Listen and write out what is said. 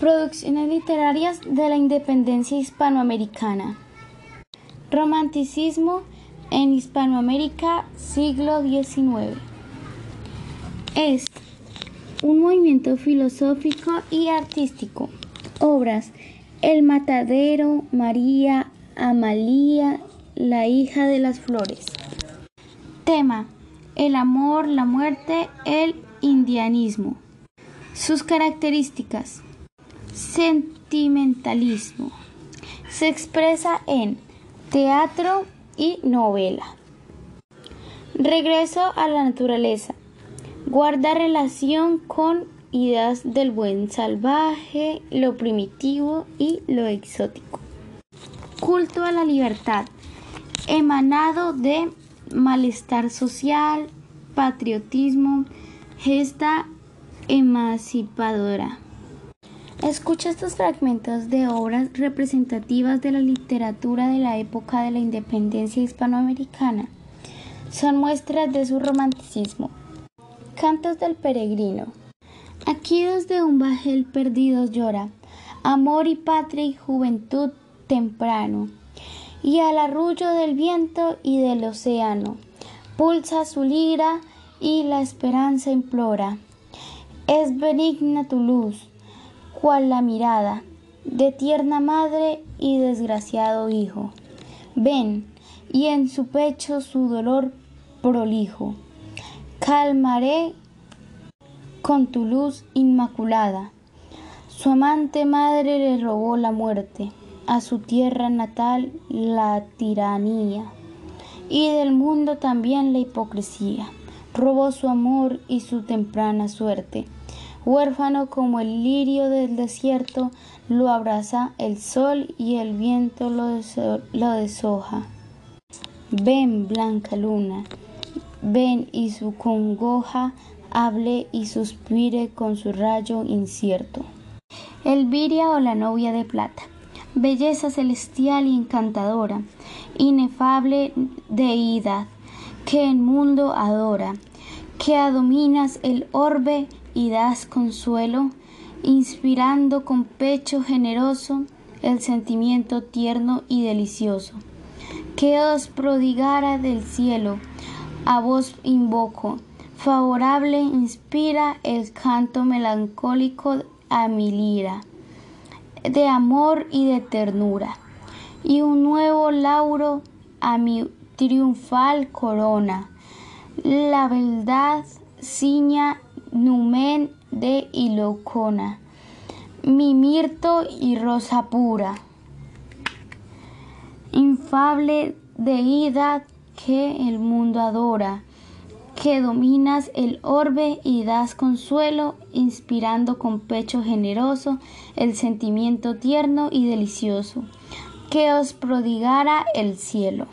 Producciones literarias de la independencia hispanoamericana. Romanticismo en Hispanoamérica, siglo XIX. Es un movimiento filosófico y artístico. Obras: El Matadero, María, Amalía, la hija de las flores. Tema: El amor, la muerte, el indianismo. Sus características. Sentimentalismo. Se expresa en teatro y novela. Regreso a la naturaleza. Guarda relación con ideas del buen salvaje, lo primitivo y lo exótico. Culto a la libertad. Emanado de malestar social, patriotismo, gesta emancipadora. Escucha estos fragmentos de obras representativas de la literatura de la época de la independencia hispanoamericana. Son muestras de su romanticismo. Cantos del peregrino. Aquí desde un bajel perdido llora, amor y patria y juventud temprano, y al arrullo del viento y del océano, pulsa su lira y la esperanza implora. Es benigna tu luz, cual la mirada de tierna madre y desgraciado hijo. Ven, y en su pecho su dolor prolijo. Calmaré con tu luz inmaculada. Su amante madre le robó la muerte, a su tierra natal la tiranía, y del mundo también la hipocresía. Robó su amor y su temprana suerte. Huérfano como el lirio del desierto, lo abraza el sol y el viento lo, deshoja. Ven, blanca luna, ven y su congoja hable y suspire con su rayo incierto. Elviria o la novia de plata, belleza celestial y encantadora, inefable deidad, que el mundo adora, que adominas el orbe y das consuelo, inspirando con pecho generoso el sentimiento tierno y delicioso, que os prodigara del cielo, a vos invoco, favorable inspira el canto melancólico a mi lira, de amor y de ternura, y un nuevo lauro a mi triunfal corona. La verdad ciña numen de Ilocona, mi mirto y rosa pura, infable deidad que el mundo adora, que dominas el orbe y das consuelo, inspirando con pecho generoso el sentimiento tierno y delicioso, que os prodigara el cielo.